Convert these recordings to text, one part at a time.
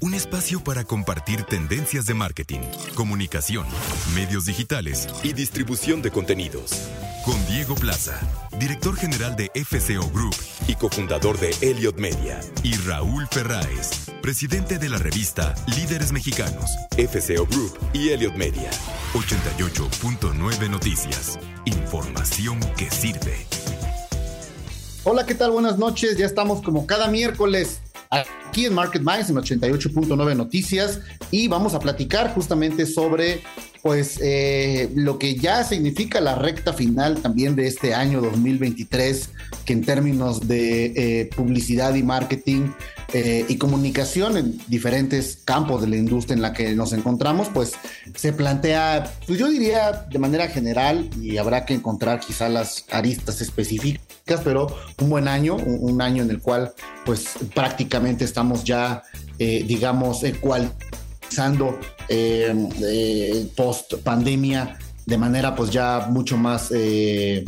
un espacio para compartir tendencias de marketing, comunicación, medios digitales y distribución de contenidos. Con Diego Plaza, director general de FCO Group y cofundador de Elliot Media, y Raúl Ferráez, presidente de la revista Líderes Mexicanos, FCO Group y Elliot Media. 88.9 Noticias. Información que sirve. Hola, ¿qué tal? Buenas noches. Ya estamos como cada miércoles aquí en Market Minds en 88.9 Noticias y vamos a platicar justamente sobre pues eh, lo que ya significa la recta final también de este año 2023, que en términos de eh, publicidad y marketing eh, y comunicación en diferentes campos de la industria en la que nos encontramos, pues se plantea, pues yo diría de manera general, y habrá que encontrar quizá las aristas específicas, pero un buen año, un, año en el cual pues prácticamente estamos ya, digamos, cual eh, eh, post pandemia de manera pues ya mucho más eh,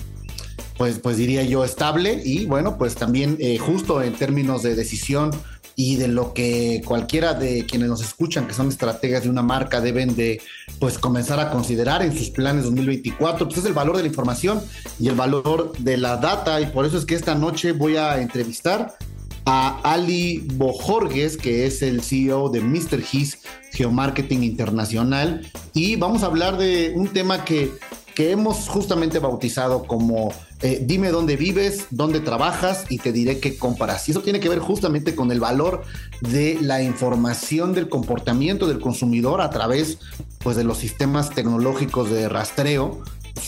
pues pues diría yo estable y bueno pues también eh, justo en términos de decisión y de lo que cualquiera de quienes nos escuchan que son estrategas de una marca deben de pues comenzar a considerar en sus planes 2024 pues es el valor de la información y el valor de la data y por eso es que esta noche voy a entrevistar a Ali Bojorges, que es el CEO de Mr. His Geomarketing Internacional, y vamos a hablar de un tema que, que hemos justamente bautizado como eh, dime dónde vives, dónde trabajas y te diré qué comparas. Y eso tiene que ver justamente con el valor de la información del comportamiento del consumidor a través pues, de los sistemas tecnológicos de rastreo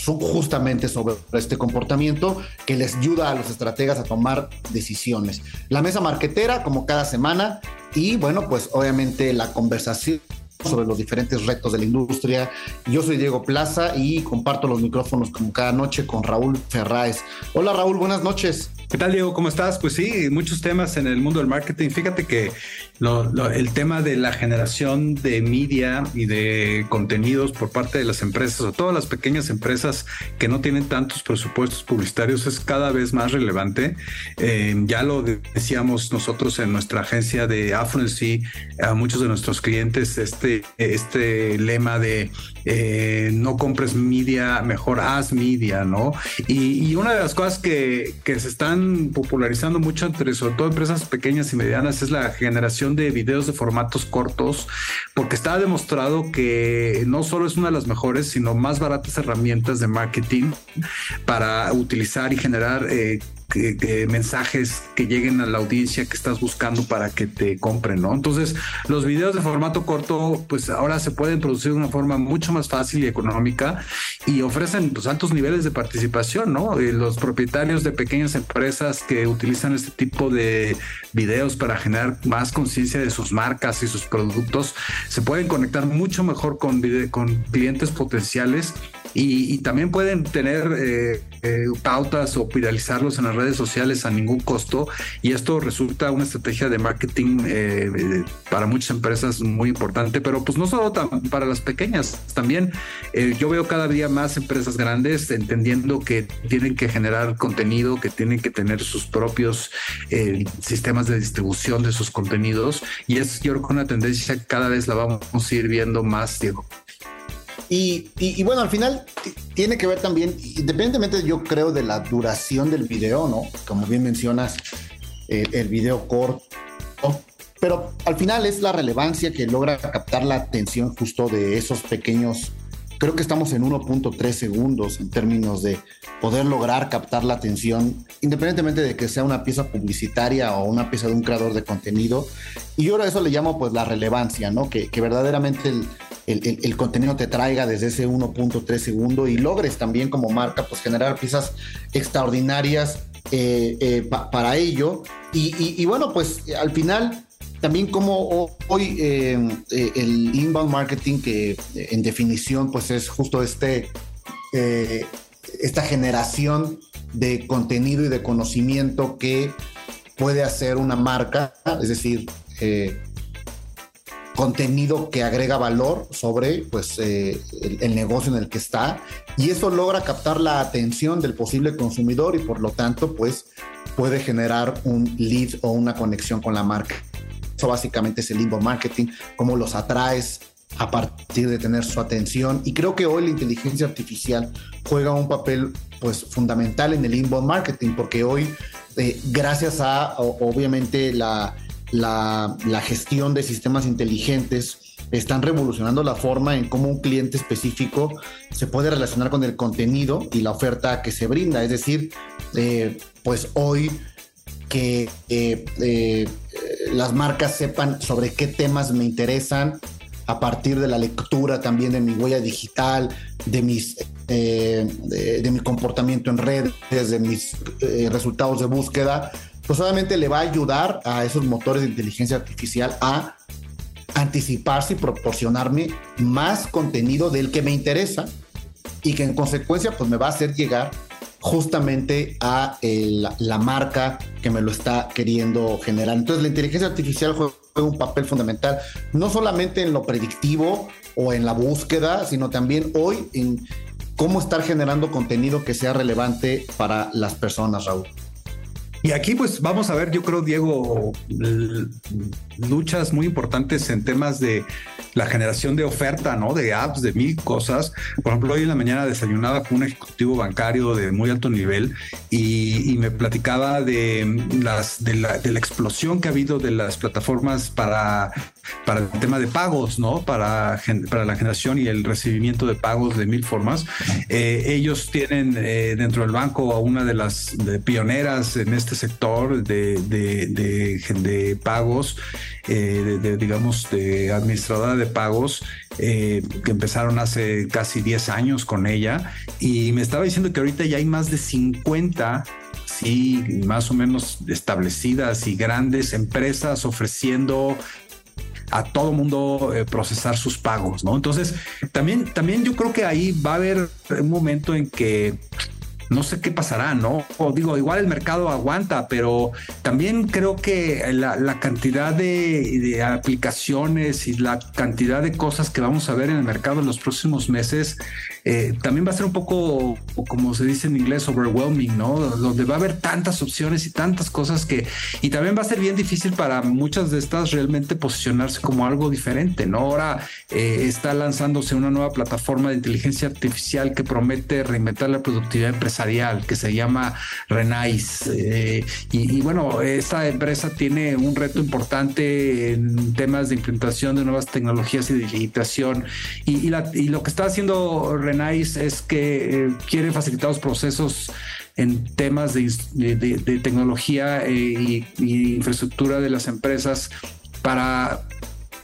justamente sobre este comportamiento que les ayuda a los estrategas a tomar decisiones. La mesa marquetera, como cada semana, y bueno, pues obviamente la conversación sobre los diferentes retos de la industria. Yo soy Diego Plaza y comparto los micrófonos como cada noche con Raúl Ferráez. Hola Raúl, buenas noches. ¿Qué tal, Diego? ¿Cómo estás? Pues sí, muchos temas en el mundo del marketing. Fíjate que el tema de la generación de media y de contenidos por parte de las empresas, o todas las pequeñas empresas que no tienen tantos presupuestos publicitarios, es cada vez más relevante. Eh, ya lo decíamos nosotros en nuestra agencia de Affluency, a muchos de nuestros clientes, este, este lema de eh, no compres media, mejor haz media, ¿no? Y, y una de las cosas que, que se están popularizando mucho entre sobre todo empresas pequeñas y medianas es la generación de videos de formatos cortos, porque está demostrado que no solo es una de las mejores, sino más baratas herramientas de marketing para utilizar y generar eh, mensajes que lleguen a la audiencia que estás buscando para que te compren, ¿no? Entonces, los videos de formato corto, pues ahora se pueden producir de una forma mucho más fácil y económica y ofrecen pues, altos niveles de participación, ¿no? Y los propietarios de pequeñas empresas que utilizan este tipo de videos para generar más conciencia de sus marcas y sus productos se pueden conectar mucho mejor con clientes potenciales y, también pueden tener eh, eh, pautas o viralizarlos en las redes sociales a ningún costo y esto resulta una estrategia de marketing eh, para muchas empresas muy importante, pero pues no solo para las pequeñas, también yo veo cada día más empresas grandes entendiendo que tienen que generar contenido, que tienen que tener sus propios sistemas de distribución de sus contenidos y es yo creo que una tendencia cada vez la vamos a ir viendo más, Diego. Y, bueno, al final tiene que ver también, independientemente yo creo de la duración del video, ¿no? Como bien mencionas, el, video corto. Pero al final es la relevancia que logra captar la atención justo de esos pequeños creo que estamos en 1.3 segundos en términos de poder lograr captar la atención, independientemente de que sea una pieza publicitaria o una pieza de un creador de contenido. Y yo a eso le llamo pues la relevancia, ¿no? Que, verdaderamente el, contenido te traiga desde ese 1.3 segundos y logres también como marca pues generar piezas extraordinarias eh, eh, para ello. y bueno, pues al final también como hoy eh, eh, el inbound marketing, que en definición pues es justo este, eh, esta generación de contenido y de conocimiento que puede hacer una marca, es decir, contenido que agrega valor sobre pues, el, el, negocio en el que está y eso logra captar la atención del posible consumidor y por lo tanto pues puede generar un lead o una conexión con la marca. Eso básicamente es el inbound marketing, cómo los atraes a partir de tener su atención. Y creo que hoy la inteligencia artificial juega un papel pues fundamental en el inbound marketing, porque hoy, eh, gracias a obviamente la, la, gestión de sistemas inteligentes, están revolucionando la forma en cómo un cliente específico se puede relacionar con el contenido y la oferta que se brinda. Es decir, eh, pues hoy que eh, las marcas sepan sobre qué temas me interesan a partir de la lectura también de mi huella digital, de mis eh, de, mi comportamiento en redes, de mis resultados de búsqueda, pues obviamente le va a ayudar a esos motores de inteligencia artificial a anticiparse y proporcionarme más contenido del que me interesa y que en consecuencia pues me va a hacer llegar justamente a la, marca que me lo está queriendo generar. Entonces la inteligencia artificial juega un papel fundamental, no solamente en lo predictivo o en la búsqueda, sino también hoy en cómo estar generando contenido que sea relevante para las personas, Raúl. Y aquí pues vamos a ver, yo creo, Diego, luchas muy importantes en temas de la generación de oferta, ¿no? De apps, de mil cosas. Por ejemplo, hoy en la mañana desayunaba con un ejecutivo bancario de muy alto nivel y, me platicaba de las de la, de la, explosión que ha habido de las plataformas para, para el tema de pagos, ¿no? Para, para la generación y el recibimiento de pagos de mil formas. Eh, ellos tienen eh, dentro del banco a una de las pioneras en este sector de, de, de, pagos, eh, de, digamos, de administradora de pagos, eh, que empezaron hace casi 10 años con ella. Y me estaba diciendo que ahorita ya hay más de 50 sí, más o menos establecidas y grandes empresas ofreciendo a todo mundo eh, procesar sus pagos, ¿no? Entonces, también, también yo creo que ahí va a haber un momento en que no sé qué pasará, ¿no? O digo, igual el mercado aguanta, pero también creo que la, cantidad de, aplicaciones y la cantidad de cosas que vamos a ver en el mercado en los próximos meses eh, también va a ser un poco, como se dice en inglés, overwhelming, ¿no? Donde va a haber tantas opciones y tantas cosas que, y también va a ser bien difícil para muchas de estas realmente posicionarse como algo diferente, ¿no? Ahora eh, está lanzándose una nueva plataforma de inteligencia artificial que promete reinventar la productividad empresarial que se llama Renais. Eh, y, bueno, esta empresa tiene un reto importante en temas de implementación de nuevas tecnologías y digitación. Y, lo que está haciendo Renais es que eh, quiere facilitar los procesos en temas de, tecnología eh, y, infraestructura de las empresas para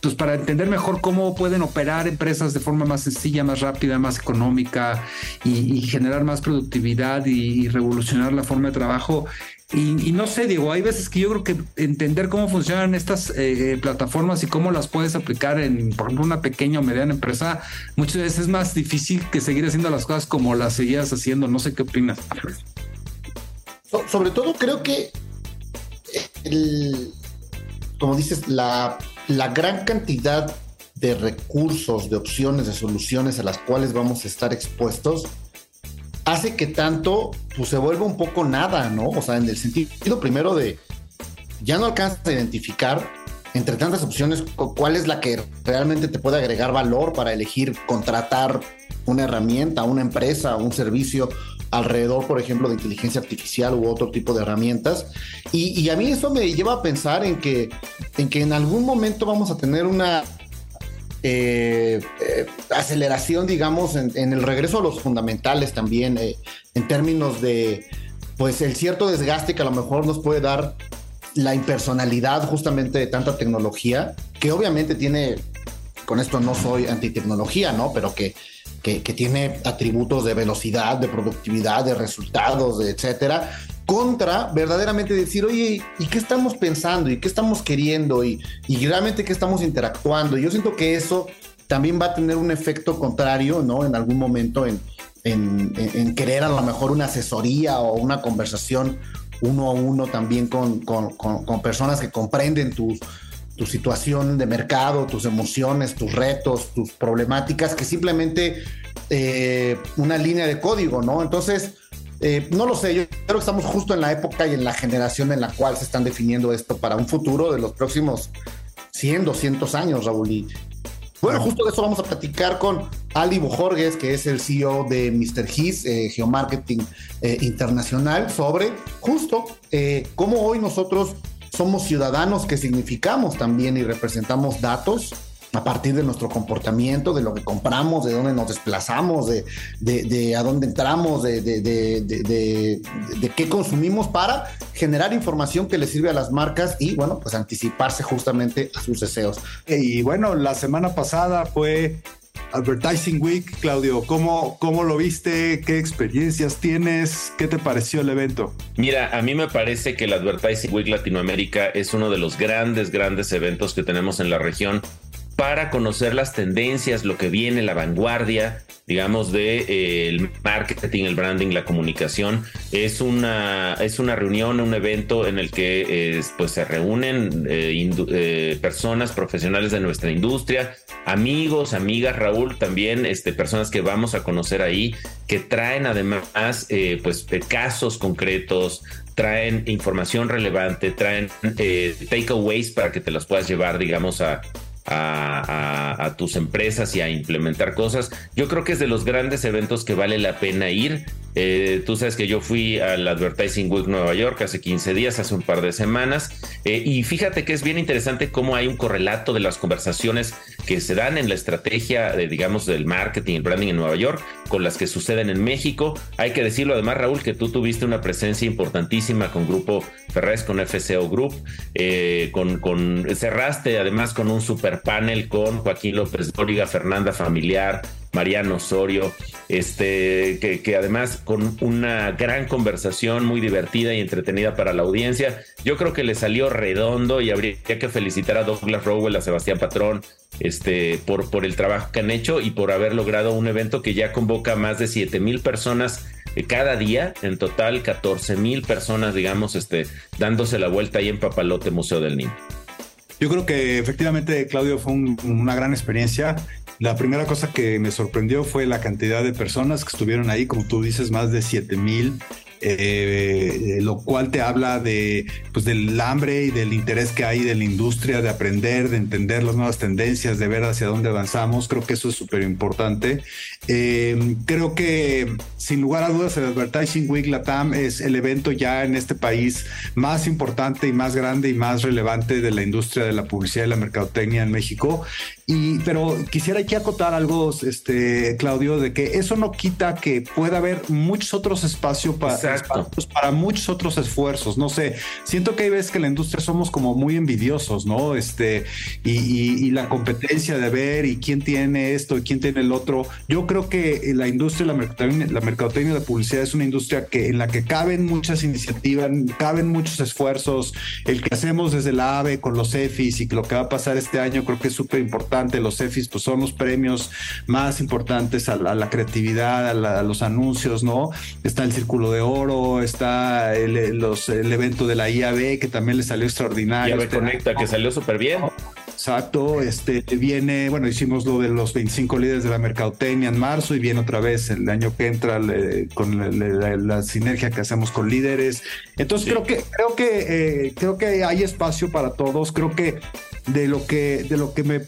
pues para entender mejor cómo pueden operar empresas de forma más sencilla, más rápida, más económica y, generar más productividad y, revolucionar la forma de trabajo. Y, no sé, Diego, hay veces que yo creo que entender cómo funcionan estas eh, plataformas y cómo las puedes aplicar en, por ejemplo, una pequeña o mediana empresa, muchas veces es más difícil que seguir haciendo las cosas como las seguías haciendo. No sé qué opinas. sobre todo creo que el, como dices, la la gran cantidad de recursos, de opciones, de soluciones a las cuales vamos a estar expuestos, hace que tanto pues, se vuelva un poco nada, ¿no? O sea, en el sentido primero de ya no alcanzas a identificar entre tantas opciones cuál es la que realmente te puede agregar valor para elegir contratar una herramienta, una empresa, un servicio alrededor, por ejemplo, de inteligencia artificial u otro tipo de herramientas. Y, a mí eso me lleva a pensar en que, en que en algún momento vamos a tener una eh, eh, aceleración, digamos, en, el regreso a los fundamentales también, eh, en términos de, pues, el cierto desgaste que a lo mejor nos puede dar la impersonalidad justamente de tanta tecnología, que obviamente tiene, con esto no soy antitecnología, ¿no? Pero que que, tiene atributos de velocidad, de productividad, de resultados, etcétera, contra verdaderamente decir, oye, ¿y qué estamos pensando? ¿Y qué estamos queriendo? ¿Y, y realmente qué estamos interactuando? Yo siento que eso también va a tener un efecto contrario, ¿no? En algún momento en, en, querer a lo mejor una asesoría o una conversación uno a uno también con, con, con personas que comprenden tu situación de mercado, tus emociones, tus retos, tus problemáticas, que simplemente eh, una línea de código, ¿no? Entonces, eh, no lo sé, yo creo que estamos justo en la época y en la generación en la cual se están definiendo esto para un futuro de los próximos 100, 200 años, Raúl. Y bueno, justo de eso vamos a platicar con Ali Bojorges, que es el CEO de Mr. His, eh, Geomarketing Internacional, sobre justo cómo hoy nosotros somos ciudadanos que significamos también y representamos datos a partir de nuestro comportamiento, de lo que compramos, de dónde nos desplazamos, de, de, a dónde entramos, de, de, qué consumimos para generar información que le sirve a las marcas y, bueno, pues anticiparse justamente a sus deseos. Y bueno, la semana pasada fue Advertising Week, Claudio, ¿cómo, ¿cómo lo viste? ¿Qué experiencias tienes? ¿Qué te pareció el evento? Mira, a mí me parece que el Advertising Week Latinoamérica es uno de los grandes, grandes eventos que tenemos en la región para conocer las tendencias, lo que viene, la vanguardia, digamos, de eh, marketing, el branding, la comunicación. Es una, es una reunión, un evento en el que eh, pues se reúnen eh, personas profesionales de nuestra industria, amigos, amigas, Raúl, también este, personas que vamos a conocer ahí, que traen además pues casos concretos, traen información relevante, traen takeaways para que te las puedas llevar, digamos, a, a, tus empresas y a implementar cosas. Yo creo que es de los grandes eventos que vale la pena ir. Eh, tú sabes que yo fui al Advertising Week Nueva York hace 15 días, hace un par de semanas, eh, y fíjate que es bien interesante cómo hay un correlato de las conversaciones que se dan en la estrategia, de, digamos, del marketing el branding en Nueva York con las que suceden en México. Hay que decirlo además, Raúl, que tú tuviste una presencia importantísima con Grupo Ferrez, con FCO Group, eh, con, cerraste además con un super panel con Joaquín López Dóriga, Fernanda Familiar, Mariano Osorio, este, que, además con una gran conversación muy divertida y entretenida para la audiencia. Yo creo que le salió redondo y habría que felicitar a Douglas Rowell, a Sebastián Patrón, este, por, por el trabajo que han hecho y por haber logrado un evento que ya convoca más de 7 mil personas eh, cada día, en total 14 mil personas, digamos, este, dándose la vuelta ahí en Papalote Museo del Niño. Yo creo que efectivamente, Claudio, fue una gran experiencia. La primera cosa que me sorprendió fue la cantidad de personas que estuvieron ahí, como tú dices, más de 7 mil eh, lo cual te habla de, pues, del hambre y del interés que hay de la industria de aprender, de entender las nuevas tendencias, de ver hacia dónde avanzamos. Creo que eso es súper importante. Eh, creo que sin lugar a dudas el Advertising Week Latam es el evento ya en este país más importante y más grande y más relevante de la industria de la publicidad y la mercadotecnia en México. Y, pero quisiera aquí acotar algo, este, Claudio, de que eso no quita que pueda haber muchos otros espacios para para muchos otros esfuerzos. No sé, siento que hay veces que la industria somos como muy envidiosos, ¿no? Este, y, la competencia de ver y quién tiene esto y quién tiene el otro. Yo creo que la industria, la mercadotecnia, la mercadotecnia y la publicidad es una industria que en la que caben muchas iniciativas, caben muchos esfuerzos. El que hacemos desde la AVE con los EFIs y lo que va a pasar este año creo que es súper importante. Los EFIs pues son los premios más importantes a la, creatividad, a, a los anuncios, ¿no? Está el Círculo de Oro está el, los, el evento de la IAB que también le salió extraordinario. IAB Conecta, que salió súper bien. Exacto, este viene, bueno, hicimos lo de los 25 líderes de la mercadotecnia en marzo y viene otra vez el año que entra con la, sinergia que hacemos con líderes. Entonces creo que creo que eh, creo que hay espacio para todos. Creo que de lo que, de lo que me,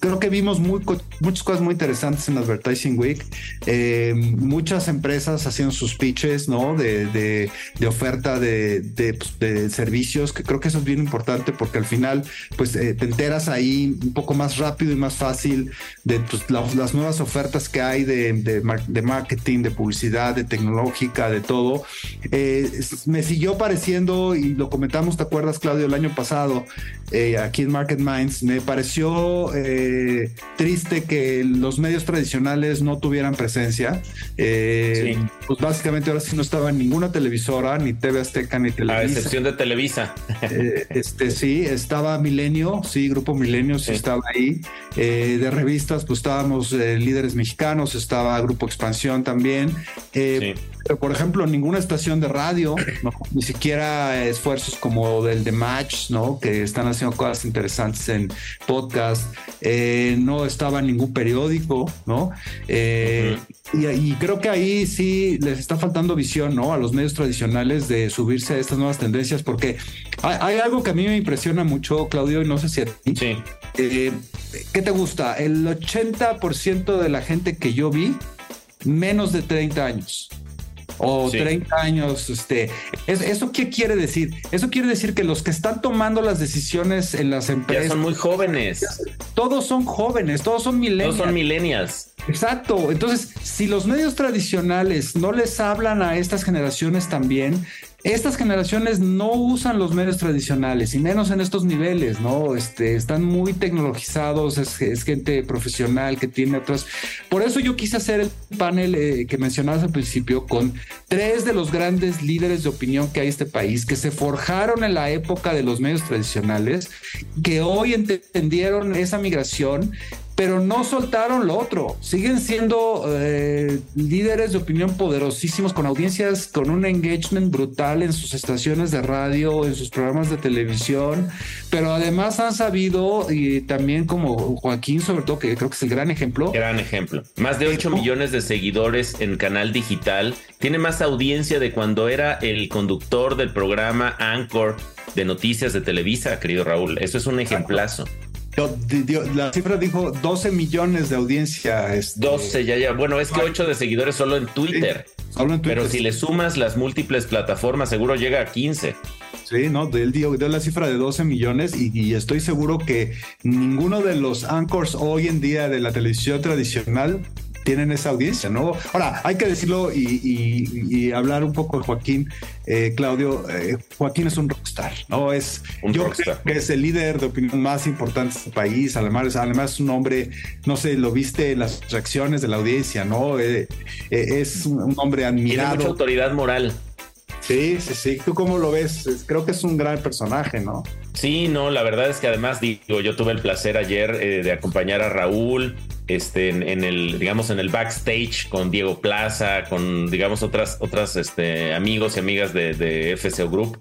creo que vimos muy, muchas cosas muy interesantes en Advertising Week. Eh, muchas empresas haciendo sus pitches, ¿no? De, de, de oferta de, pues, de, servicios, que creo que eso es bien importante porque al final, pues eh, te enteras ahí un poco más rápido y más fácil de pues, las nuevas ofertas que hay de, de, marketing, de publicidad, de tecnológica, de todo. Eh, me siguió pareciendo, y lo comentamos, ¿te acuerdas, Claudio, el año pasado, aquí en Minds, me pareció triste que los medios tradicionales no tuvieran presencia. Eh, pues básicamente ahora sí no estaba ninguna televisora, ni TV Azteca, ni Televisa. A excepción de Televisa. Eh, este sí, estaba Milenio, sí, Grupo Milenio sí, estaba ahí. Eh, de revistas, pues estábamos líderes mexicanos, estaba Grupo Expansión también. Pero, por ejemplo, ninguna estación de radio, ni siquiera esfuerzos como del de Match, ¿no? Que están haciendo cosas interesantes en podcast. no estaba ningún periódico, ¿no? y, creo que ahí sí les está faltando visión, ¿no? A los medios tradicionales de subirse a estas nuevas tendencias, porque hay, algo que a mí me impresiona mucho, Claudio, y no sé si a ti. Sí. Eh, ¿Qué te gusta? El 80% de la gente que yo vi, menos de 30 años o 30 años. Este, ¿Eso qué quiere decir? Eso quiere decir que los que están tomando las decisiones en las empresas. son muy jóvenes. Todos son jóvenes, todos son millennials. Todos son millennials. Exacto. Entonces, si los medios tradicionales no les hablan a estas generaciones también, estas generaciones no usan los medios tradicionales y menos en estos niveles, ¿no? Este, están muy tecnologizados, es, gente profesional que tiene otras. Por eso yo quise hacer el panel eh, que mencionabas al principio con tres de los grandes líderes de opinión que hay en este país, que se forjaron en la época de los medios tradicionales, que hoy entendieron esa migración pero no soltaron lo otro. Siguen siendo eh, líderes de opinión poderosísimos con audiencias con un engagement brutal en sus estaciones de radio, en sus programas de televisión, pero además han sabido y también como Joaquín, sobre todo, que creo que es el gran ejemplo. Gran ejemplo. Más de 8 millones de seguidores en canal digital. Tiene más audiencia de cuando era el conductor del programa Anchor de noticias de Televisa, querido Raúl. Eso es un ejemplazo la cifra dijo 12 millones de audiencia. 12, este, ya, ya. Bueno, es que 8 de seguidores solo en Twitter. solo en Twitter. Pero si le sumas las múltiples plataformas, seguro llega a 15. Sí, no, él dio, dio la cifra de 12 millones y, y, estoy seguro que ninguno de los anchors hoy en día de la televisión tradicional tienen esa audiencia, ¿no? Ahora, hay que decirlo y, hablar un poco de Joaquín, eh, Claudio. Eh, Joaquín es un rockstar, ¿no? Es, yo creo que es el líder de opinión más importante de este país. Además, además es un hombre, no sé, lo viste en las reacciones de la audiencia, ¿no? Eh, es un hombre admirado. Tiene mucha autoridad moral. Sí, sí, sí. ¿Tú cómo lo ves? Creo que es un gran personaje, ¿no? Sí, no, la verdad es que además digo, yo tuve el placer ayer de acompañar a Raúl, este, en, el, digamos, en el backstage con Diego Plaza, con, digamos, otras, otras este, amigos y amigas de, de FCO Group.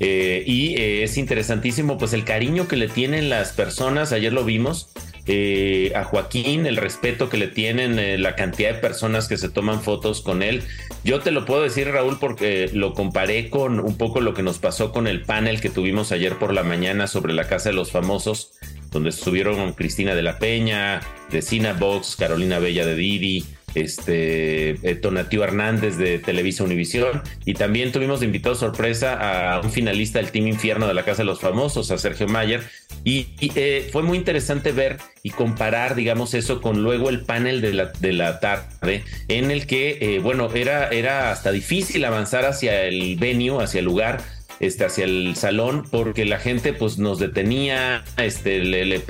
Eh, y eh, es interesantísimo, pues, el cariño que le tienen las personas. Ayer lo vimos. Eh, a Joaquín, el respeto que le tienen, la cantidad de personas que se toman fotos con él. Yo te lo puedo decir, Raúl, porque lo comparé con un poco lo que nos pasó con el panel que tuvimos ayer por la mañana sobre la Casa de los Famosos donde estuvieron Cristina de la Peña, de Box, Carolina Bella de Didi, este eh, Hernández de Televisa Univisión. Y también tuvimos de invitado sorpresa a un finalista del Team Infierno de la Casa de los Famosos, a Sergio Mayer, y, eh, fue muy interesante ver y comparar, digamos, eso con luego el panel de la, de la tarde, en el que, eh, bueno, era, era hasta difícil avanzar hacia el venue, hacia el lugar, este, hacia el salón porque la gente pues nos detenía, este, le, le,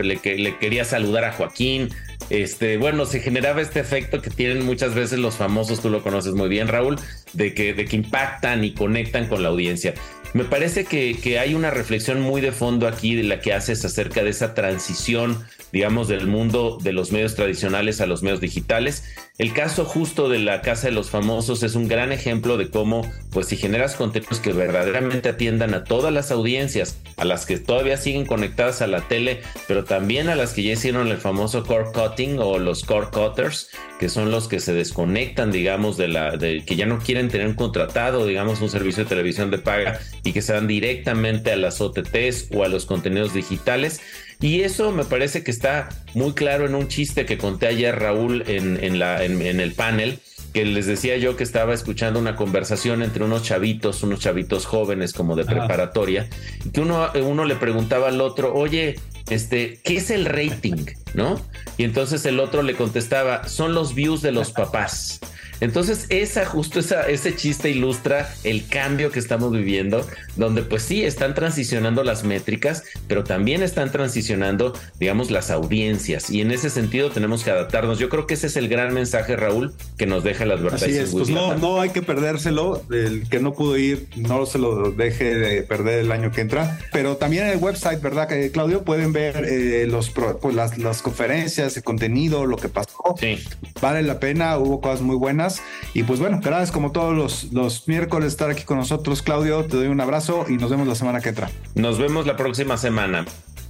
quería saludar a Joaquín, este, bueno, se generaba este efecto que tienen muchas veces los famosos, tú lo conoces muy bien, Raúl, de que, de que impactan y conectan con la audiencia. Me parece que, que hay una reflexión muy de fondo aquí de la que haces acerca de esa transición digamos, del mundo de los medios tradicionales a los medios digitales. El caso justo de la Casa de los Famosos es un gran ejemplo de cómo, pues si generas contenidos que verdaderamente atiendan a todas las audiencias, a las que todavía siguen conectadas a la tele, pero también a las que ya hicieron el famoso core cutting o los core cutters, que son los que se desconectan, digamos, de la, de, que ya no quieren tener un contratado, digamos, un servicio de televisión de paga y que se van directamente a las OTTs o a los contenidos digitales Y eso me parece que está muy claro en un chiste que conté ayer Raúl en, la, en, el panel, que les decía yo que estaba escuchando una conversación entre unos chavitos, unos chavitos jóvenes como de preparatoria, y que uno, uno le preguntaba al otro, oye, este, ¿qué es el rating? ¿No? Y entonces el otro le contestaba, son los views de los papás. Entonces, esa, justo esa, ese chiste ilustra el cambio que estamos viviendo, donde pues sí, están transicionando las métricas, pero también están transicionando, digamos, las audiencias. Y en ese sentido tenemos que adaptarnos. Yo creo que ese es el gran mensaje, Raúl, que nos deja el advertising. Así pues no, no hay que perdérselo. El que no pudo ir, no se lo deje de perder el año que entra. Pero también en el website, ¿verdad, Claudio? Pueden ver eh, los, pues, las, las conferencias, el contenido, lo que pasó. Sí. Vale la pena, hubo cosas muy buenas. Y pues bueno, gracias como todos los, los miércoles estar aquí con nosotros, Claudio. Te doy un abrazo y nos vemos la semana que entra. Nos vemos la próxima semana.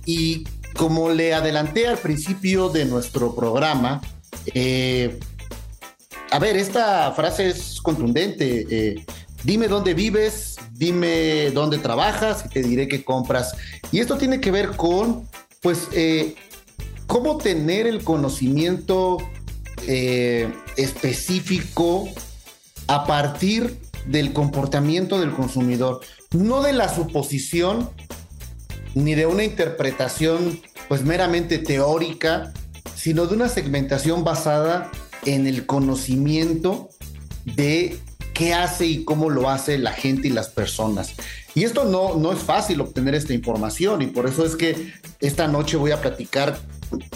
Y como le adelanté al principio de nuestro programa, eh, a ver, esta frase es contundente. Eh, dime dónde vives, dime dónde trabajas y te diré qué compras. Y esto tiene que ver con, pues, eh, cómo tener el conocimiento eh, específico a partir del comportamiento del consumidor, no de la suposición ni de una interpretación pues meramente teórica, sino de una segmentación basada en el conocimiento de qué hace y cómo lo hace la gente y las personas. Y esto no, no es fácil obtener esta información y por eso es que esta noche voy a platicar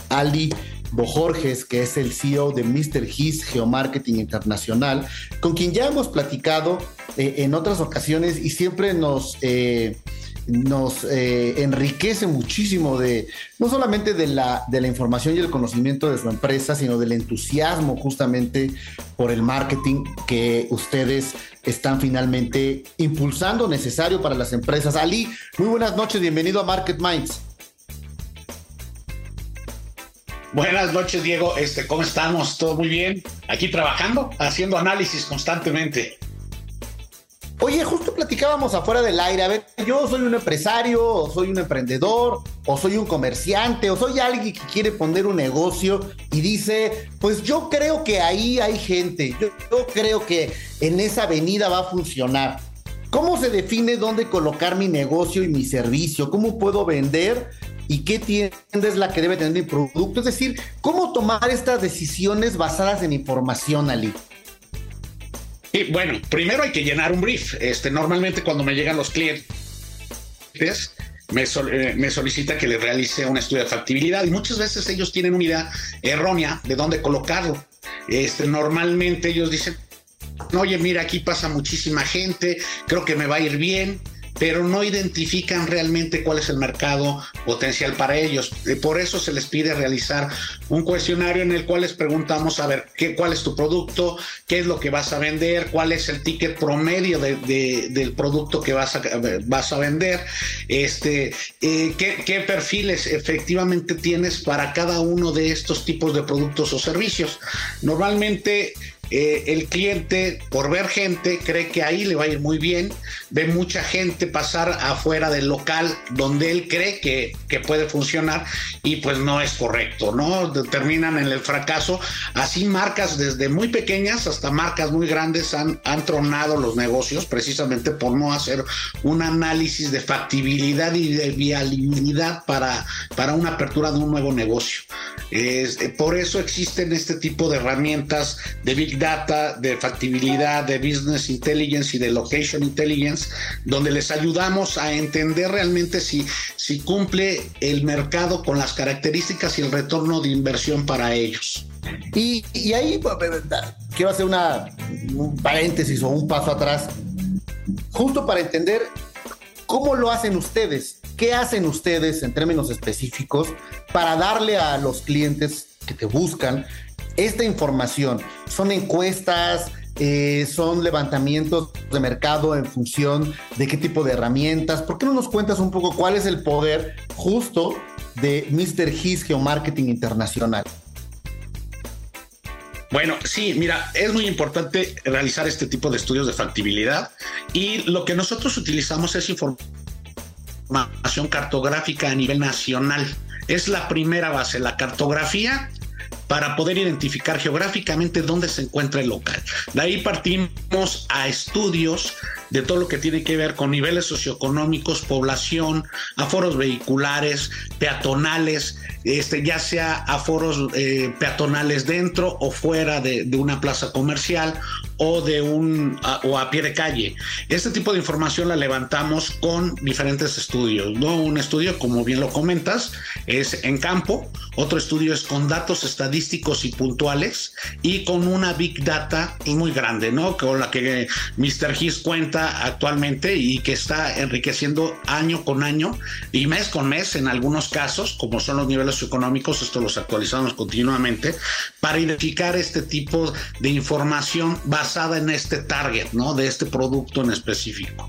Ali Bojorges, que es el CEO de Mr. His Geomarketing Internacional, con quien ya hemos platicado eh, en otras ocasiones y siempre nos, eh, nos eh, enriquece muchísimo de no solamente de la, de la información y el conocimiento de su empresa, sino del entusiasmo justamente por el marketing que ustedes están finalmente impulsando necesario para las empresas. Ali, muy buenas noches, bienvenido a Market Minds. Buenas noches, Diego. Este, ¿cómo estamos? ¿Todo muy bien? Aquí trabajando, haciendo análisis constantemente. Oye, justo platicábamos afuera del aire. A ver, yo soy un empresario, o soy un emprendedor, o soy un comerciante, o soy alguien que quiere poner un negocio y dice, pues yo creo que ahí hay gente, yo, yo creo que en esa avenida va a funcionar. ¿Cómo se define dónde colocar mi negocio y mi servicio? ¿Cómo puedo vender? Y qué tienda es la que debe tener mi producto. Es decir, cómo tomar estas decisiones basadas en información, Ali. Y bueno, primero hay que llenar un brief. Este, normalmente cuando me llegan los clientes, me, eh, me, solicita que les realice un estudio de factibilidad y muchas veces ellos tienen una idea errónea de dónde colocarlo. Este, normalmente ellos dicen, oye, mira, aquí pasa muchísima gente, creo que me va a ir bien pero no identifican realmente cuál es el mercado potencial para ellos. Por eso se les pide realizar un cuestionario en el cual les preguntamos a ver qué, cuál es tu producto, qué es lo que vas a vender, cuál es el ticket promedio del producto que vas a, vas a vender, este, eh, qué, qué perfiles efectivamente tienes para cada uno de estos tipos de productos o servicios. Normalmente eh, el cliente, por ver gente, cree que ahí le va a ir muy bien, ve mucha gente pasar afuera del local donde él cree que, puede funcionar y pues no es correcto, ¿no? Terminan en el fracaso. Así marcas desde muy pequeñas hasta marcas muy grandes han, han tronado los negocios precisamente por no hacer un análisis de factibilidad y de viabilidad para, para una apertura de un nuevo negocio. Por eso existen este tipo de herramientas de Big Data, de factibilidad, de Business Intelligence y de Location Intelligence, donde les ayudamos a entender realmente si, si cumple el mercado con las características y el retorno de inversión para ellos. Y, y ahí quiero hacer una, un paréntesis o un paso atrás, justo para entender cómo lo hacen ustedes, qué hacen ustedes en términos específicos para darle a los clientes que te buscan esta información? ¿Son encuestas? Eh, ¿Son levantamientos de mercado en función de qué tipo de herramientas? ¿Por qué no nos cuentas un poco cuál es el poder justo de Mr. His Geomarketing Internacional? Bueno, sí, mira, es muy importante realizar este tipo de estudios de factibilidad y lo que nosotros utilizamos es información cartográfica a nivel nacional es la primera base, la cartografía para poder identificar geográficamente dónde se encuentra el local. De ahí partimos a estudios de todo lo que tiene que ver con niveles socioeconómicos, población, aforos vehiculares, peatonales, este, ya sea aforos eh, peatonales dentro o fuera de, una plaza comercial o de un a, o a pie de calle. Este tipo de información la levantamos con diferentes estudios. ¿no? Un estudio, como bien lo comentas, es en campo, otro estudio es con datos estadísticos y puntuales y con una big data muy grande, ¿no? Con la que Mr. His cuenta actualmente y que está enriqueciendo año con año y mes con mes en algunos casos, como son los niveles económicos, esto los actualizamos continuamente, para identificar este tipo de información basada en este target, ¿no? De este producto en específico.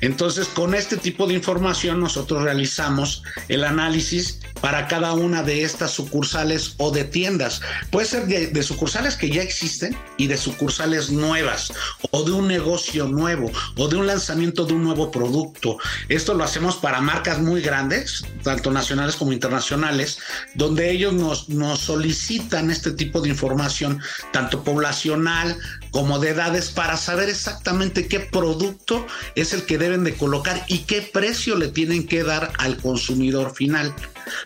Entonces, con este tipo de información nosotros realizamos el análisis para cada una de estas sucursales o de tiendas. Puede ser de, de, sucursales que ya existen y de sucursales nuevas o de un negocio nuevo o de un lanzamiento de un nuevo producto. Esto lo hacemos para marcas muy grandes, tanto nacionales como internacionales, donde ellos nos, nos solicitan este tipo de información, tanto poblacional como de edades, para saber exactamente qué producto es el que deben de colocar y qué precio le tienen que dar al consumidor final.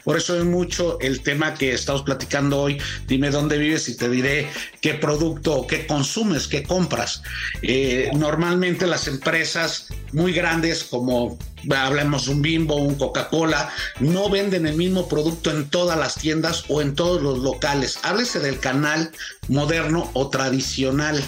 Por eso es mucho el tema que estamos platicando hoy. Dime dónde vives y te diré qué producto qué consumes, qué compras. Eh, normalmente las empresas muy grandes como hablemos un Bimbo, un Coca-Cola, no venden el mismo producto en todas las tiendas o en todos los locales. Háblese del canal moderno o tradicional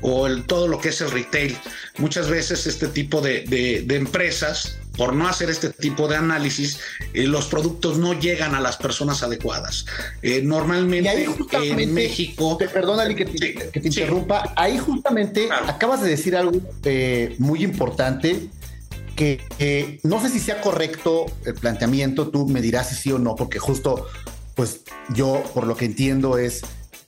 o el, todo lo que es el retail. Muchas veces este tipo de, de, de empresas por no hacer este tipo de análisis, eh, los productos no llegan a las personas adecuadas. Eh, normalmente en México... Te, perdona, que te, sí, que te interrumpa. Ahí justamente claro. acabas de decir algo eh, muy importante que no sé si sea correcto el planteamiento, tú me dirás si sí o no, porque justo, pues yo por lo que entiendo es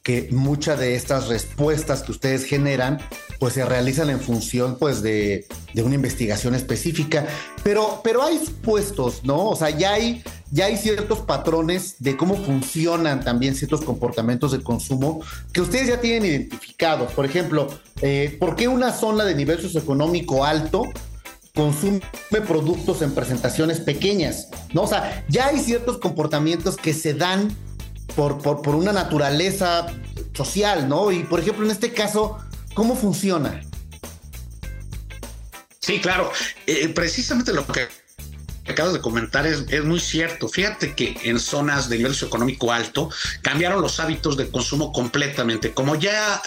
que muchas de estas respuestas que ustedes generan pues se realizan en función pues de, de, una investigación específica, pero, pero hay puestos, ¿no? O sea, ya hay, ya hay ciertos patrones de cómo funcionan también ciertos comportamientos de consumo que ustedes ya tienen identificados. Por ejemplo, eh, ¿por qué una zona de nivel socioeconómico alto consume productos en presentaciones pequeñas? ¿No? O sea, ya hay ciertos comportamientos que se dan por, por, por una naturaleza social, ¿no? Y por ejemplo, en este caso, ¿Cómo funciona? Sí, claro. Eh, precisamente lo que acabas de comentar es, es, muy cierto. Fíjate que en zonas de nivel socioeconómico alto cambiaron los hábitos de consumo completamente. Como ya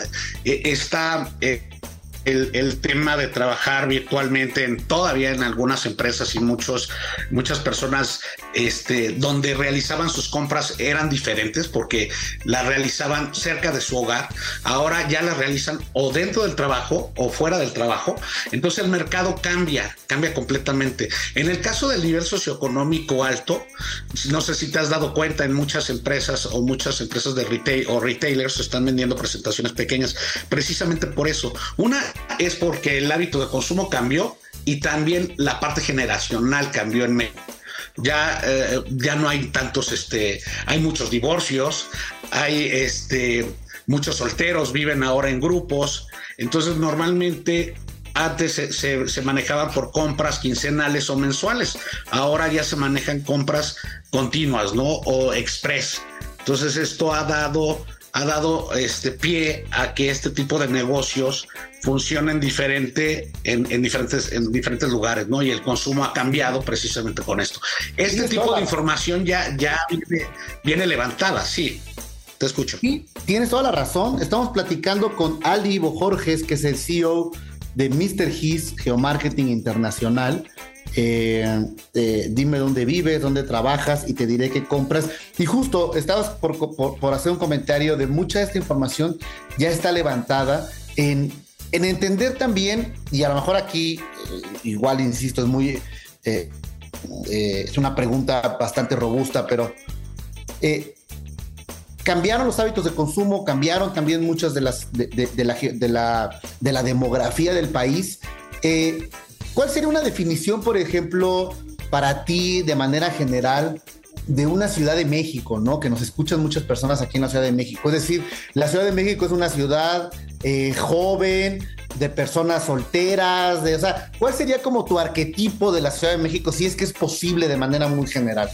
eh, está... Eh, el, el, tema de trabajar virtualmente en, todavía en algunas empresas y muchos, muchas personas este, donde realizaban sus compras eran diferentes porque las realizaban cerca de su hogar. Ahora ya las realizan o dentro del trabajo o fuera del trabajo. Entonces el mercado cambia, cambia completamente. En el caso del nivel socioeconómico alto, no sé si te has dado cuenta en muchas empresas o muchas empresas de retail o retailers están vendiendo presentaciones pequeñas precisamente por eso. Una es porque el hábito de consumo cambió y también la parte generacional cambió en México. Ya, eh, ya no hay tantos, este, hay muchos divorcios, hay este, muchos solteros, viven ahora en grupos, entonces normalmente antes se, se, se, manejaban por compras quincenales o mensuales, ahora ya se manejan compras continuas, ¿no? O express. Entonces esto ha dado ha dado este pie a que este tipo de negocios funcionen diferente en, en, diferentes, en diferentes lugares, ¿no? Y el consumo ha cambiado precisamente con esto. Este tipo toda? de información ya, ya viene, viene, levantada, sí. Te escucho. Sí, tienes toda la razón. Estamos platicando con Ali Ivo Jorges, que es el CEO de Mr. His Geomarketing Internacional. Eh, eh, dime dónde vives, dónde trabajas y te diré qué compras. Y justo estabas por, hacer un comentario de mucha de esta información ya está levantada en, en entender también, y a lo mejor aquí, eh, igual insisto, es muy, es una pregunta bastante robusta, pero cambiaron los hábitos de consumo, cambiaron también muchas de las de, la, de la, demografía del país. ¿Cuál sería una definición, por ejemplo, para ti de manera general de una Ciudad de México, ¿no? Que nos escuchan muchas personas aquí en la Ciudad de México. Es decir, la Ciudad de México es una ciudad eh, joven, de personas solteras, de, o ¿cuál sería como tu arquetipo de la Ciudad de México si es que es posible de manera muy general?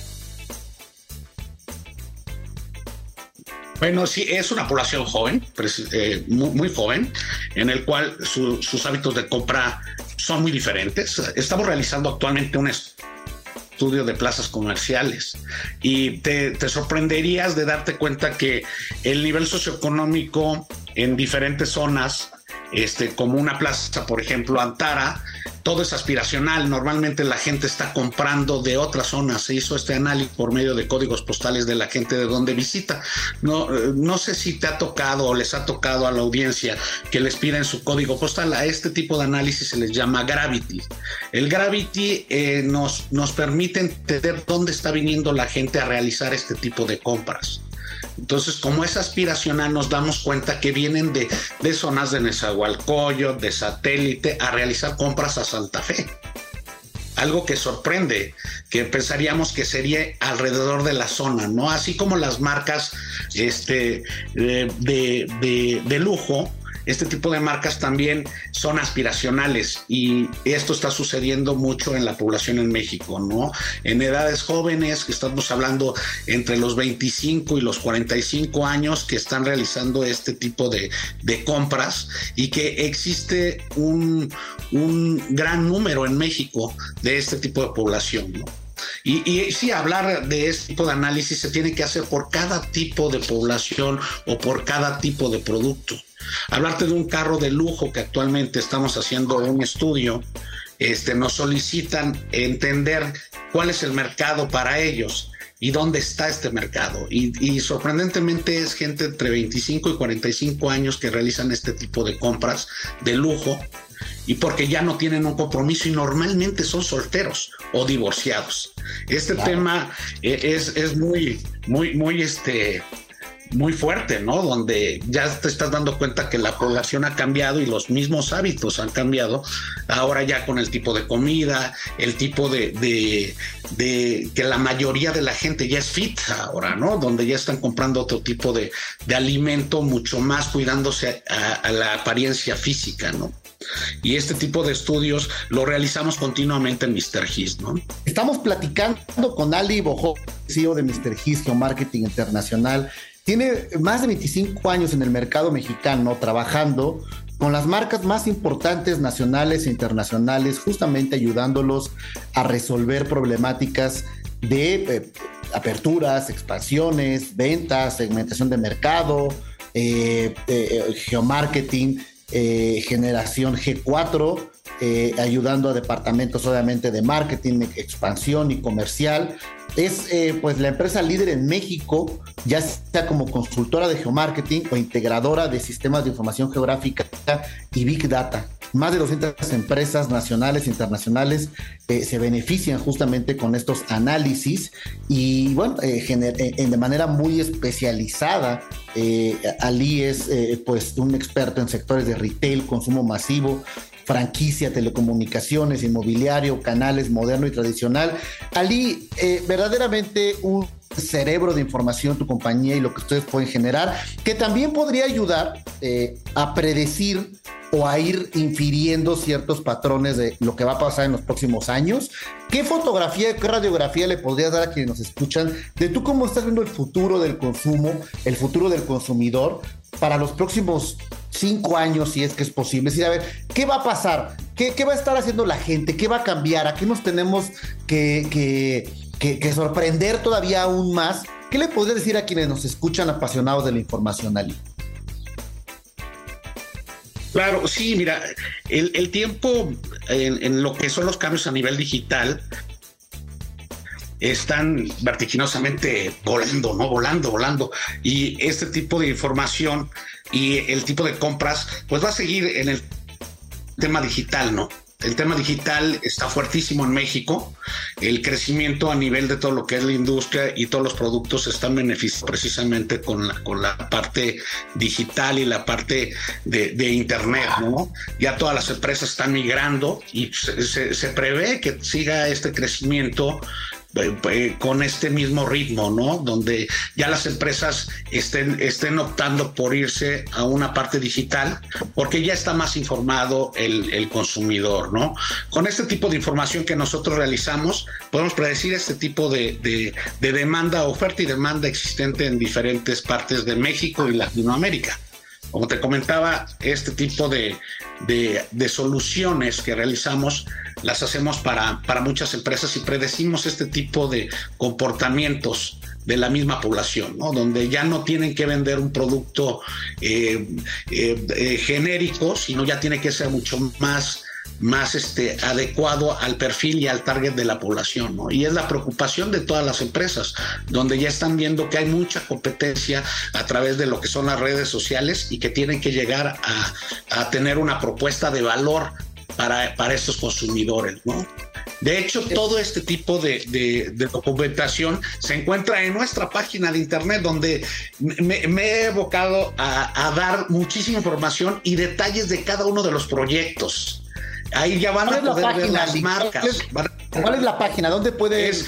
Bueno, sí, es una población joven, eh, muy, joven, en el cual sus hábitos de compra son muy diferentes. Estamos realizando actualmente un estudio de plazas comerciales y te, sorprenderías de darte cuenta que el nivel socioeconómico en diferentes zonas este, como una plaza, por ejemplo, Antara, todo es aspiracional. Normalmente la gente está comprando de otras zonas. Se hizo este análisis por medio de códigos postales de la gente de donde visita. No, no sé si te ha tocado o les ha tocado a la audiencia que les piden su código postal. A este tipo de análisis se les llama Gravity. El Gravity eh, nos, nos permite entender dónde está viniendo la gente a realizar este tipo de compras. Entonces, como es aspiracional, nos damos cuenta que vienen de, zonas de Nezahualcóyotl, de satélite, a realizar compras a Santa Fe. Algo que sorprende, que pensaríamos que sería alrededor de la zona, ¿no? Así como las marcas este, de lujo, este tipo de marcas también son aspiracionales y esto está sucediendo mucho en la población en México, ¿no? En edades jóvenes, que estamos hablando entre los 25 y los 45 años, que están realizando este tipo de, compras y que existe un, gran número en México de este tipo de población, ¿no? Y sí, hablar de este tipo de análisis se tiene que hacer por cada tipo de población o por cada tipo de producto. Hablarte de un carro de lujo que actualmente estamos haciendo un estudio, este, nos solicitan entender cuál es el mercado para ellos y dónde está este mercado. Y, sorprendentemente es gente entre 25 y 45 años que realizan este tipo de compras de lujo y porque ya no tienen un compromiso y normalmente son solteros o divorciados. Este tema eh, es, es muy, muy, muy, este, muy fuerte, ¿no? Donde ya te estás dando cuenta que la población ha cambiado y los mismos hábitos han cambiado. Ahora ya con el tipo de comida, el tipo de, de, que la mayoría de la gente ya es fit ahora, ¿no? Donde ya están comprando otro tipo de, de alimento, mucho más cuidándose a, la apariencia física, ¿no? Y este tipo de estudios lo realizamos continuamente en Mr. His, ¿no? Estamos platicando con Ali Bojo, CEO de Mr. His Marketing Internacional tiene más de 25 años en el mercado mexicano trabajando con las marcas más importantes nacionales e internacionales, justamente ayudándolos a resolver problemáticas de eh, aperturas, expansiones, ventas, segmentación de mercado, eh, eh, geomarketing, generación G4, ayudando a departamentos obviamente de marketing, expansión y comercial es eh, pues la empresa líder en México, ya sea como consultora de geomarketing o integradora de sistemas de información geográfica y Big Data. Más de 200 empresas nacionales e internacionales eh, se benefician justamente con estos análisis y bueno, eh, de manera muy especializada, Ali es pues un experto en sectores de retail, consumo masivo, franquicia, telecomunicaciones, inmobiliario, canales moderno y tradicional. Ali, eh, verdaderamente un cerebro de información, tu compañía y lo que ustedes pueden generar, que también podría ayudar eh, a predecir o a ir infiriendo ciertos patrones de lo que va a pasar en los próximos años. ¿Qué fotografía, qué radiografía le podrías dar a quienes nos escuchan de tú cómo estás viendo el futuro del consumo, el futuro del consumidor para los próximos cinco años, si es que es posible? Es decir, a ver, ¿qué va a pasar? ¿Qué, va a estar haciendo la gente? ¿Qué va a cambiar? ¿A qué nos tenemos que, que, sorprender todavía aún más? ¿Qué le podrías decir a quienes nos escuchan apasionados de la información, Ali? Claro, sí, mira, el, tiempo en, lo que son los cambios a nivel digital están vertiginosamente volando, ¿no? Volando, volando. Y este tipo de información y el tipo de compras, pues va a seguir en el tema digital, ¿no? El tema digital está fuertísimo en México. El crecimiento a nivel de todo lo que es la industria y todos los productos están beneficiados precisamente con la, con la parte digital y la parte de, Internet, ¿no? Ya todas las empresas están migrando y se, se prevé que siga este crecimiento eh, eh, con este mismo ritmo, ¿no? Donde ya las empresas estén, estén optando por irse a una parte digital porque ya está más informado el, consumidor, ¿no? Con este tipo de información que nosotros realizamos, podemos predecir este tipo de, de demanda, oferta y demanda existente en diferentes partes de México y Latinoamérica. Como te comentaba, este tipo de, de, soluciones que realizamos las hacemos para, para muchas empresas y predecimos este tipo de comportamientos de la misma población, ¿no? donde ya no tienen que vender un producto eh, eh, eh, genérico, sino ya tiene que ser mucho más más este, adecuado al perfil y al target de la población. ¿no? Y es la preocupación de todas las empresas, donde ya están viendo que hay mucha competencia a través de lo que son las redes sociales y que tienen que llegar a, tener una propuesta de valor para, para estos consumidores. ¿no? De hecho, todo este tipo de, documentación se encuentra en nuestra página de internet, donde me, he evocado a, a, dar muchísima información y detalles de cada uno de los proyectos. Ahí ya van a poder ver las marcas. ¿Cuál es, la página? ¿Dónde puede es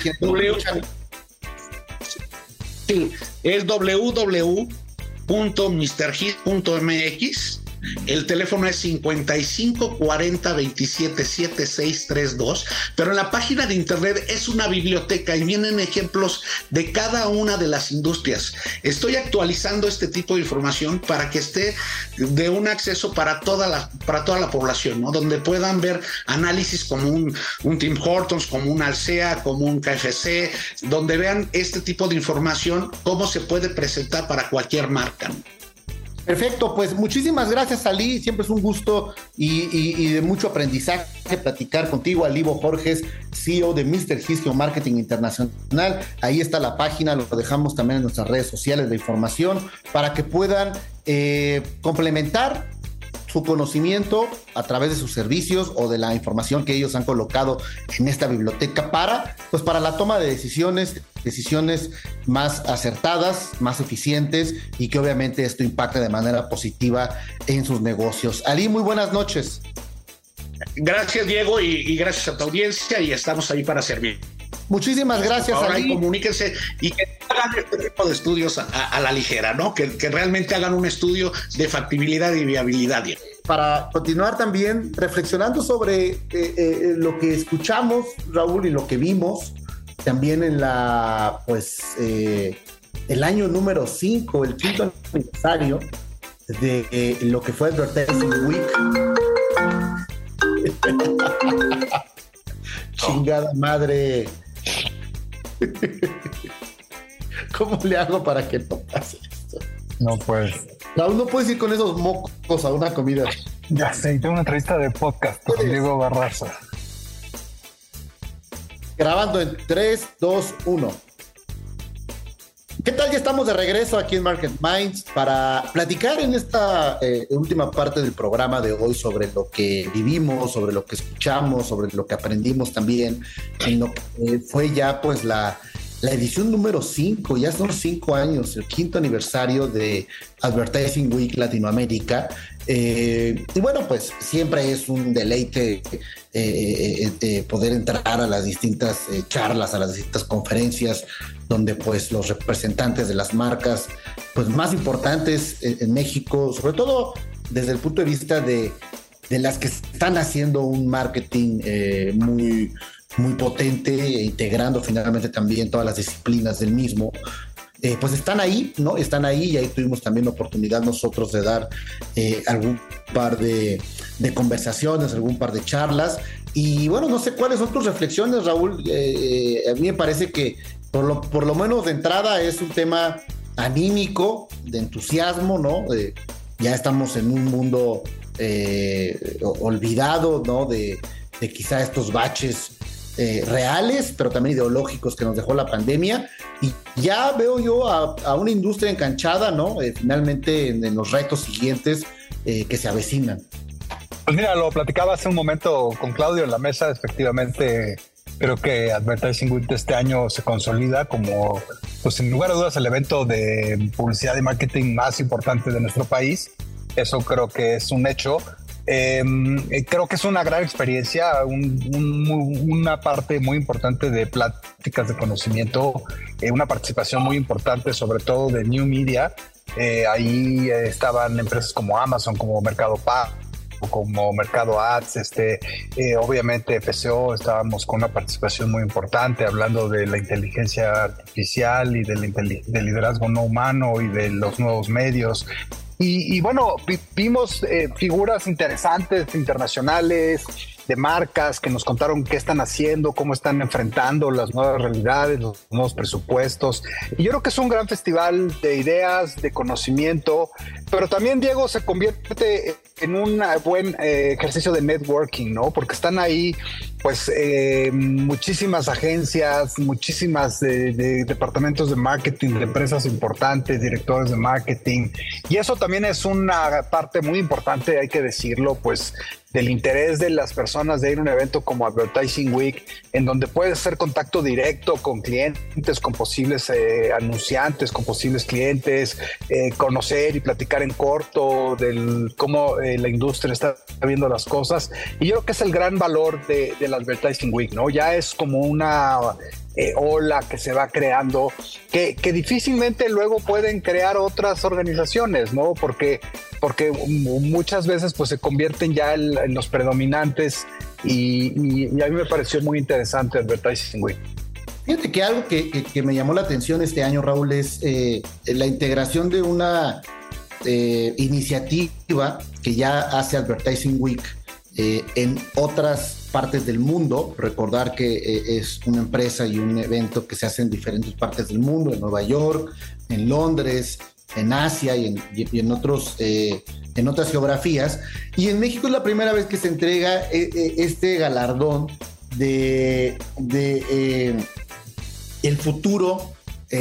Sí, es www.mrhit.mx el teléfono es 55 40 27 7632, pero en la página de internet es una biblioteca y vienen ejemplos de cada una de las industrias. Estoy actualizando este tipo de información para que esté de un acceso para toda la, para toda la población, ¿no? donde puedan ver análisis como un, un Tim Hortons, como un Alsea, como un KFC, donde vean este tipo de información, cómo se puede presentar para cualquier marca. Perfecto, pues muchísimas gracias Ali, siempre es un gusto y, de mucho aprendizaje platicar contigo, Alivo Jorges, CEO de Mr. Histio Marketing Internacional. Ahí está la página, lo dejamos también en nuestras redes sociales de información para que puedan eh, complementar su conocimiento a través de sus servicios o de la información que ellos han colocado en esta biblioteca para, pues para la toma de decisiones, decisiones más acertadas, más eficientes y que obviamente esto impacte de manera positiva en sus negocios. Ali, muy buenas noches. Gracias Diego y, gracias a tu audiencia y estamos ahí para servir. Muchísimas gracias. Ahora Ali. comuníquense y que hagan este tipo de estudios a, la ligera, ¿no? Que, realmente hagan un estudio de factibilidad y viabilidad. Para continuar también reflexionando sobre eh, eh, lo que escuchamos, Raúl, y lo que vimos también en la, pues, eh, el año número 5, el quinto aniversario de lo que fue Advertising Week. Chingada madre. ¿Cómo le hago para que no pase? No, pues. Raúl, no puedes ir con esos mocos a una comida. Ya sé, tengo una entrevista de podcast con Diego Barraza. Grabando en 3, 2, 1. ¿Qué tal? Ya estamos de regreso aquí en Market Minds para platicar en esta eh, última parte del programa de hoy sobre lo que vivimos, sobre lo que escuchamos, sobre lo que aprendimos también en lo que fue ya pues la, la edición número 5, ya son 5 años, el quinto aniversario de Advertising Week Latinoamérica. Eh, y bueno, pues siempre es un deleite eh, eh, poder entrar a las distintas charlas, a las distintas conferencias, donde pues los representantes de las marcas pues más importantes en, México, sobre todo desde el punto de vista de, de las que están haciendo un marketing muy muy potente, integrando finalmente también todas las disciplinas del mismo. Eh, pues están ahí, ¿no? Están ahí y ahí tuvimos también la oportunidad nosotros de dar eh, algún par de, conversaciones, algún par de charlas. Y bueno, no sé cuáles son tus reflexiones, Raúl. Eh, a mí me parece que por lo, por lo menos de entrada es un tema anímico, de entusiasmo, ¿no? ya estamos en un mundo olvidado, ¿no? De, de quizá estos baches eh, reales, pero también ideológicos que nos dejó la pandemia. Y ya veo yo a, una industria enganchada, ¿no? Eh, finalmente en, los retos siguientes eh, que se avecinan. Pues mira, lo platicaba hace un momento con Claudio en la mesa, efectivamente. Creo que Advertising Week este año se consolida como, pues sin lugar a dudas, el evento de publicidad y marketing más importante de nuestro país. Eso creo que es un hecho eh, creo que es una gran experiencia, una parte muy importante de pláticas de conocimiento, eh, una participación muy importante sobre todo de New Media. Eh, ahí estaban empresas como Amazon, como Mercado Pago, como Mercado Ads, este, obviamente FCO, estábamos con una participación muy importante hablando de la inteligencia artificial y del, del liderazgo no humano y de los nuevos medios. Y, bueno, vimos eh, figuras interesantes internacionales, de marcas que nos contaron qué están haciendo, cómo están enfrentando las nuevas realidades, los nuevos presupuestos. Y yo creo que es un gran festival de ideas, de conocimiento, pero también Diego se convierte en un buen eh, ejercicio de networking, ¿no? Porque están ahí pues eh, muchísimas agencias, muchísimas de, departamentos de marketing, de empresas importantes, directores de marketing. Y eso también es una parte muy importante, hay que decirlo, pues del interés de las personas de ir a un evento como Advertising Week, en donde puedes hacer contacto directo con clientes, con posibles eh, anunciantes, con posibles clientes, eh, conocer y platicar en corto del cómo la industria está viendo las cosas. Y yo creo que es el gran valor de, del Advertising Week, ¿no? Ya es como una ola que se va creando, que, que, difícilmente luego pueden crear otras organizaciones, ¿no? Porque porque muchas veces pues se convierten ya en, los predominantes y, a mí me pareció muy interesante Advertising Week. Fíjate que algo que, me llamó la atención este año, Raúl, es eh, la integración de una eh, iniciativa que ya hace Advertising Week eh, en otras partes del mundo. Recordar que es una empresa y un evento que se hace en diferentes partes del mundo, en Nueva York, en Londres, en Asia y en, otros, eh, en otras geografías. Y en México es la primera vez que se entrega eh, eh, este galardón de, de el futuro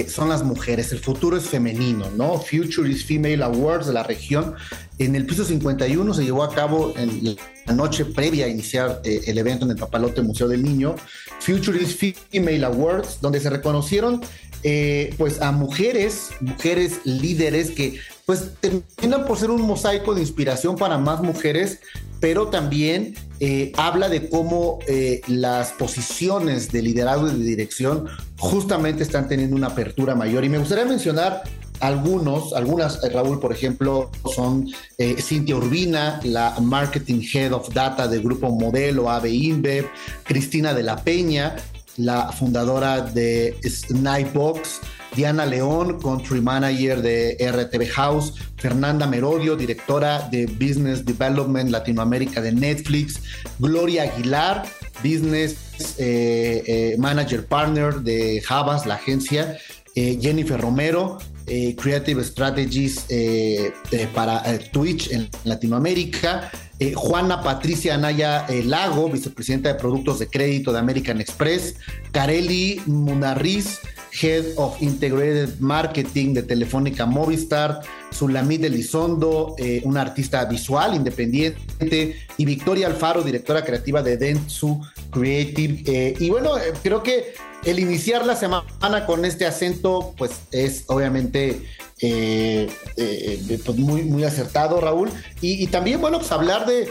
son las mujeres, el futuro es femenino, ¿no? Future is Female Awards de la región. En el piso 51 se llevó a cabo en la noche previa a iniciar el evento en el Papalote Museo del Niño, Future is Female Awards, donde se reconocieron eh, pues a mujeres, mujeres líderes que pues terminan por ser un mosaico de inspiración para más mujeres, pero también eh, habla de cómo eh, las posiciones de liderazgo y de dirección justamente están teniendo una apertura mayor. Y me gustaría mencionar algunos, algunas, Raúl, por ejemplo, son Cintia Urbina, la Marketing Head of Data del Grupo Modelo AB InBev, Cristina de la Peña, la fundadora de Snipebox, Diana León, Country Manager de RTV House, Fernanda Merodio, directora de Business Development Latinoamérica de Netflix, Gloria Aguilar, Business eh, eh, Manager Partner de Javas, la agencia, eh, Jennifer Romero, Creative Strategies para Twitch en Latinoamérica, Juana Patricia Anaya Lago, vicepresidenta de Productos de Crédito de American Express, Carely Munarriz, Head of Integrated Marketing de Telefónica Movistar, Sulamit Elizondo, eh, una artista visual independiente, y Victoria Alfaro, directora creativa de Dentsu Creative. y bueno, creo que el iniciar la semana con este acento, pues es obviamente eh, eh, pues muy, muy acertado, Raúl. Y, también, bueno, pues hablar de,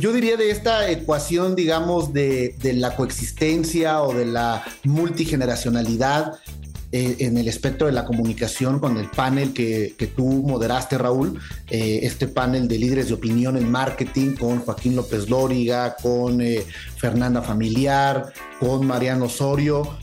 yo diría de esta ecuación, digamos, de, de la coexistencia o de la multigeneracionalidad eh, en el espectro de la comunicación con el panel que, que tú moderaste, Raúl, eh, este panel de líderes de opinión en marketing con Joaquín López Lóriga, con eh, Fernanda Familiar, con Mariano Osorio,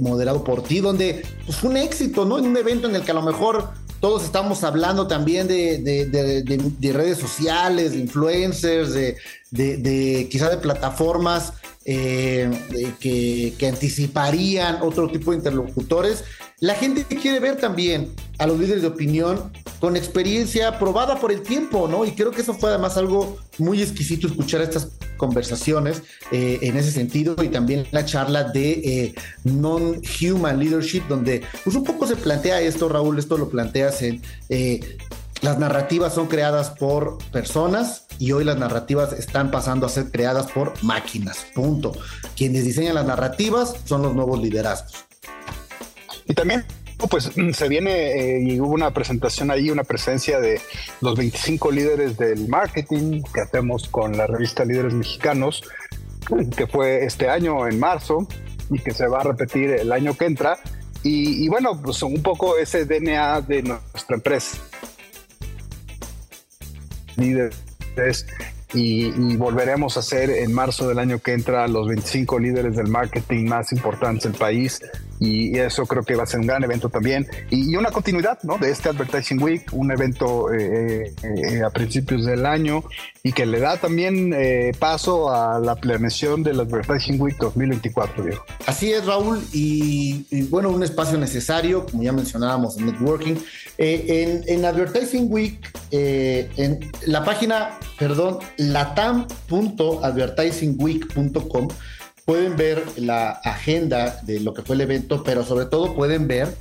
moderado por ti, donde pues, fue un éxito, ¿no? En un evento en el que a lo mejor todos estamos hablando también de, de, redes sociales, de influencers, de, de, quizás de plataformas eh, que, que, anticiparían otro tipo de interlocutores. La gente quiere ver también a los líderes de opinión con experiencia probada por el tiempo, ¿no? Y creo que eso fue además algo muy exquisito escuchar estas conversaciones eh, en ese sentido y también la charla de eh, non-human leadership, donde pues un poco se plantea esto, Raúl, esto lo planteas en las narrativas son creadas por personas y hoy las narrativas están pasando a ser creadas por máquinas. Punto. Quienes diseñan las narrativas son los nuevos liderazgos. Y también Pues se viene eh, y hubo una presentación ahí, una presencia de los 25 líderes del marketing que hacemos con la revista Líderes Mexicanos, que fue este año en marzo y que se va a repetir el año que entra. Y, y bueno, pues un poco ese DNA de nuestra empresa. Líderes y, volveremos a ser en marzo del año que entra los 25 líderes del marketing más importantes del país y eso creo que va a ser un gran evento también y, una continuidad ¿no? de este Advertising Week, un evento eh, eh, a principios del año y que le da también eh, paso a la planeación del Advertising Week 2024, Diego. Así es, Raúl, y, bueno, un espacio necesario, como ya mencionábamos, en networking. en, en, Advertising Week, en la página, perdón, latam.advertisingweek.com pueden ver la agenda de lo que fue el evento, pero sobre todo pueden ver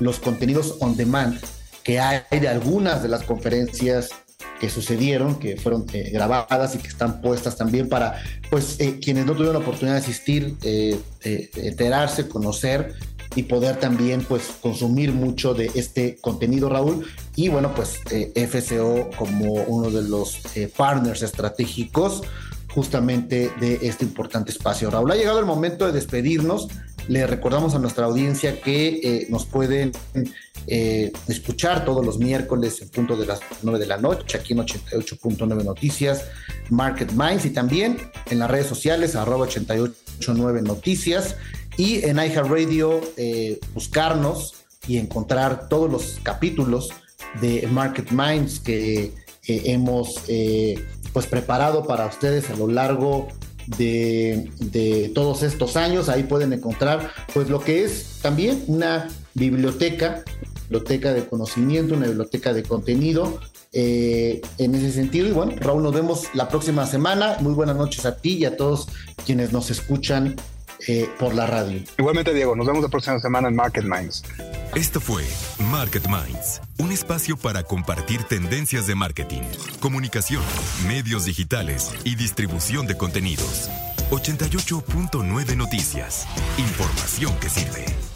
los contenidos on demand que hay de algunas de las conferencias que sucedieron, que fueron eh, grabadas y que están puestas también para pues eh, quienes no tuvieron la oportunidad de asistir, eh, enterarse, conocer y poder también pues consumir mucho de este contenido, Raúl. Y bueno, pues FCO como uno de los partners estratégicos justamente de este importante espacio. Raúl, ha llegado el momento de despedirnos. Le recordamos a nuestra audiencia que eh, nos pueden eh, escuchar todos los miércoles en punto de las 9 de la noche, aquí en 88.9 Noticias, Market Minds y también en las redes sociales, arroba 889 Noticias y en iHeartRadio eh, buscarnos y encontrar todos los capítulos de Market Minds que hemos pues preparado para ustedes a lo largo de, todos estos años. Ahí pueden encontrar pues lo que es también una biblioteca, biblioteca de conocimiento, una biblioteca de contenido. Eh, en ese sentido, y bueno, Raúl, nos vemos la próxima semana. Muy buenas noches a ti y a todos quienes nos escuchan eh, por la radio. Igualmente, Diego, nos vemos la próxima semana en Market Minds. Esto fue Market Minds, un espacio para compartir tendencias de marketing, comunicación, medios digitales y distribución de contenidos. 88.9 Noticias. Información que sirve.